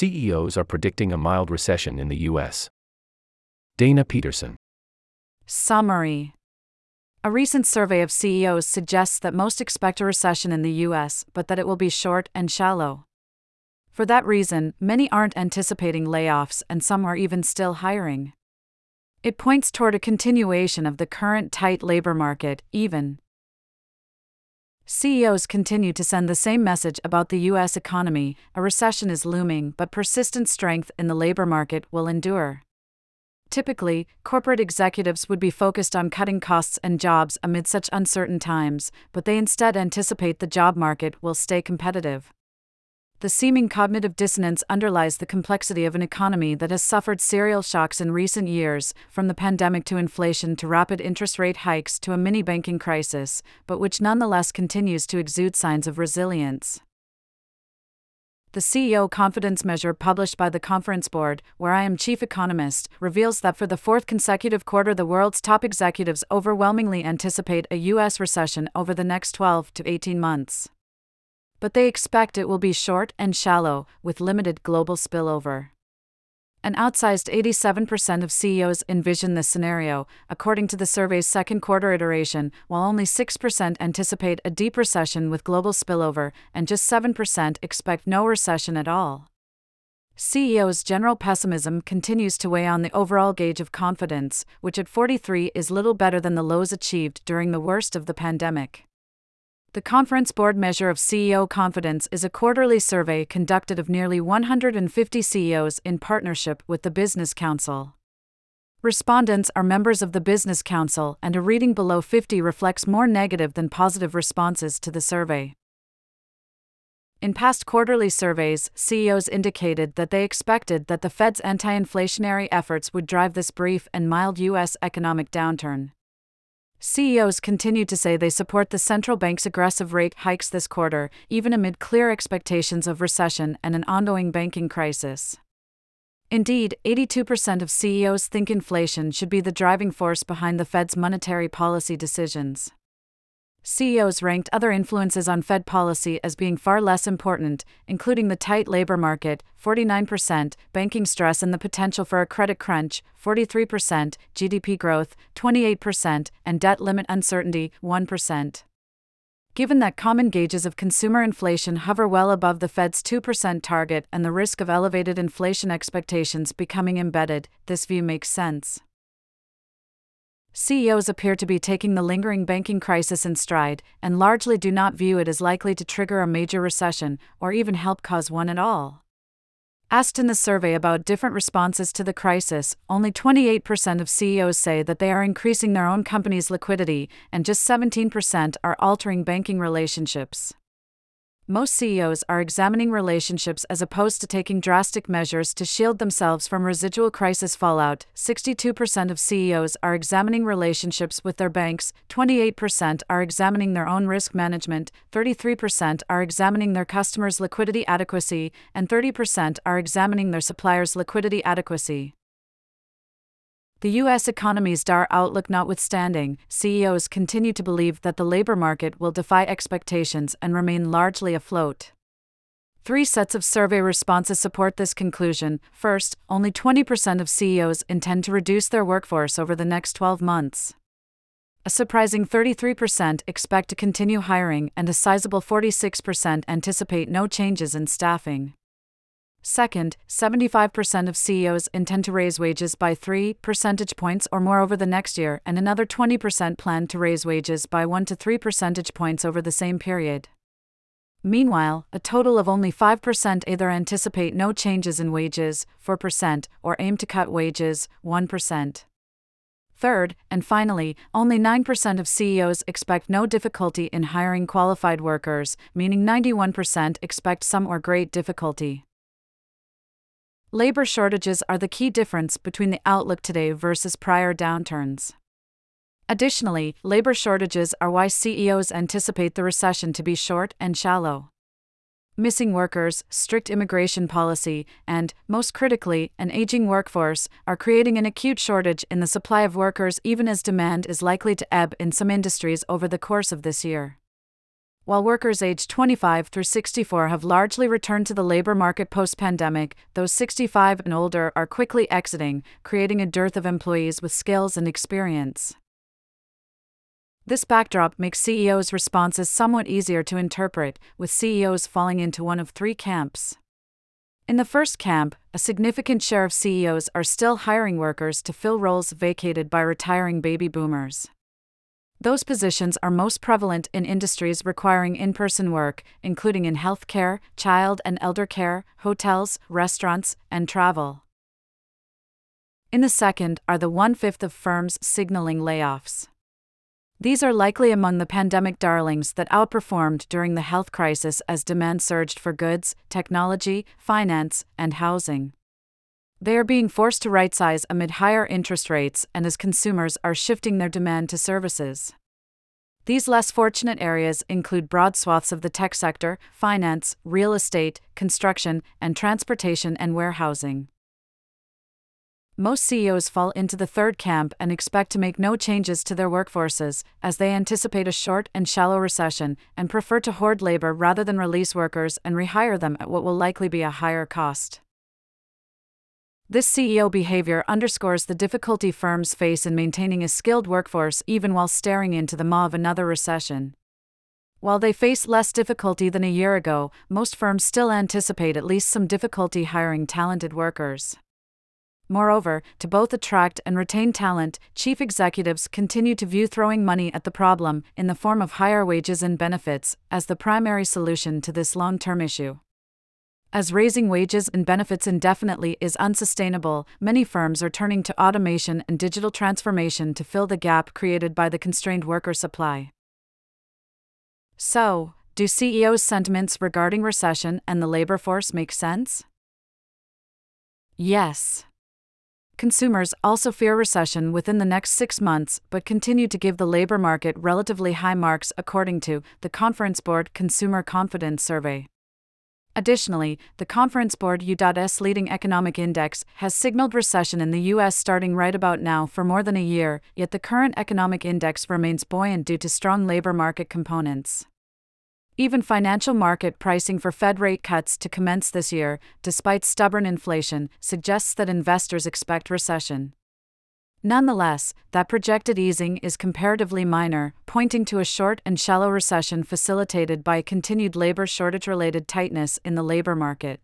CEOs are predicting a mild recession in the U.S. Dana Peterson. Summary A recent survey of CEOs suggests that most expect a recession in the U.S., but that it will be short and shallow. For that reason, many aren't anticipating layoffs and some are even still hiring. It points toward a continuation of the current tight labor market, even. CEOs continue to send the same message about the U.S. economy a recession is looming, but persistent strength in the labor market will endure. Typically, corporate executives would be focused on cutting costs and jobs amid such uncertain times, but they instead anticipate the job market will stay competitive. The seeming cognitive dissonance underlies the complexity of an economy that has suffered serial shocks in recent years, from the pandemic to inflation to rapid interest rate hikes to a mini banking crisis, but which nonetheless continues to exude signs of resilience. The CEO confidence measure published by the Conference Board, where I am chief economist, reveals that for the fourth consecutive quarter, the world's top executives overwhelmingly anticipate a U.S. recession over the next 12 to 18 months but they expect it will be short and shallow, with limited global spillover. An outsized 87% of CEOs envision this scenario, according to the survey's second quarter iteration, while only 6% anticipate a deep recession with global spillover, and just 7% expect no recession at all. CEOs' general pessimism continues to weigh on the overall gauge of confidence, which at 43 is little better than the lows achieved during the worst of the pandemic. The Conference Board measure of CEO confidence is a quarterly survey conducted of nearly 150 CEOs in partnership with the Business Council. Respondents are members of the Business Council, and a reading below 50 reflects more negative than positive responses to the survey. In past quarterly surveys, CEOs indicated that they expected that the Fed's anti inflationary efforts would drive this brief and mild U.S. economic downturn. CEOs continued to say they support the central bank's aggressive rate hikes this quarter, even amid clear expectations of recession and an ongoing banking crisis. Indeed, 82% of CEOs think inflation should be the driving force behind the Fed's monetary policy decisions. CEOs ranked other influences on Fed policy as being far less important, including the tight labor market, 49%, banking stress and the potential for a credit crunch, 43%, GDP growth, 28%, and debt limit uncertainty, 1%. Given that common gauges of consumer inflation hover well above the Fed's 2% target and the risk of elevated inflation expectations becoming embedded, this view makes sense. CEOs appear to be taking the lingering banking crisis in stride and largely do not view it as likely to trigger a major recession or even help cause one at all. Asked in the survey about different responses to the crisis, only 28% of CEOs say that they are increasing their own company's liquidity, and just 17% are altering banking relationships most CEOs are examining relationships as opposed to taking drastic measures to shield themselves from residual crisis fallout. 62% of CEOs are examining relationships with their banks, 28% are examining their own risk management, 33% are examining their customers' liquidity adequacy, and 30% are examining their suppliers' liquidity adequacy. The U.S. economy's dire outlook notwithstanding, CEOs continue to believe that the labor market will defy expectations and remain largely afloat. Three sets of survey responses support this conclusion. First, only 20% of CEOs intend to reduce their workforce over the next 12 months. A surprising 33% expect to continue hiring, and a sizable 46% anticipate no changes in staffing. Second, 75% of CEOs intend to raise wages by 3 percentage points or more over the next year, and another 20% plan to raise wages by 1 to 3 percentage points over the same period. Meanwhile, a total of only 5% either anticipate no changes in wages, 4%, or aim to cut wages, 1%. Third, and finally, only 9% of CEOs expect no difficulty in hiring qualified workers, meaning 91% expect some or great difficulty. Labor shortages are the key difference between the outlook today versus prior downturns. Additionally, labor shortages are why CEOs anticipate the recession to be short and shallow. Missing workers, strict immigration policy, and, most critically, an aging workforce are creating an acute shortage in the supply of workers even as demand is likely to ebb in some industries over the course of this year. While workers aged 25 through 64 have largely returned to the labor market post pandemic, those 65 and older are quickly exiting, creating a dearth of employees with skills and experience. This backdrop makes CEOs' responses somewhat easier to interpret, with CEOs falling into one of three camps. In the first camp, a significant share of CEOs are still hiring workers to fill roles vacated by retiring baby boomers. Those positions are most prevalent in industries requiring in person work, including in healthcare, child and elder care, hotels, restaurants, and travel. In the second are the one fifth of firms signaling layoffs. These are likely among the pandemic darlings that outperformed during the health crisis as demand surged for goods, technology, finance, and housing. They are being forced to right size amid higher interest rates and as consumers are shifting their demand to services. These less fortunate areas include broad swaths of the tech sector, finance, real estate, construction, and transportation and warehousing. Most CEOs fall into the third camp and expect to make no changes to their workforces, as they anticipate a short and shallow recession and prefer to hoard labor rather than release workers and rehire them at what will likely be a higher cost. This CEO behavior underscores the difficulty firms face in maintaining a skilled workforce even while staring into the maw of another recession. While they face less difficulty than a year ago, most firms still anticipate at least some difficulty hiring talented workers. Moreover, to both attract and retain talent, chief executives continue to view throwing money at the problem, in the form of higher wages and benefits, as the primary solution to this long term issue. As raising wages and benefits indefinitely is unsustainable, many firms are turning to automation and digital transformation to fill the gap created by the constrained worker supply. So, do CEOs' sentiments regarding recession and the labor force make sense? Yes. Consumers also fear recession within the next six months, but continue to give the labor market relatively high marks according to the Conference Board Consumer Confidence Survey. Additionally, the Conference Board U.S. leading economic index has signaled recession in the U.S. starting right about now for more than a year, yet the current economic index remains buoyant due to strong labor market components. Even financial market pricing for Fed rate cuts to commence this year, despite stubborn inflation, suggests that investors expect recession. Nonetheless, that projected easing is comparatively minor, pointing to a short and shallow recession facilitated by continued labor shortage related tightness in the labor market.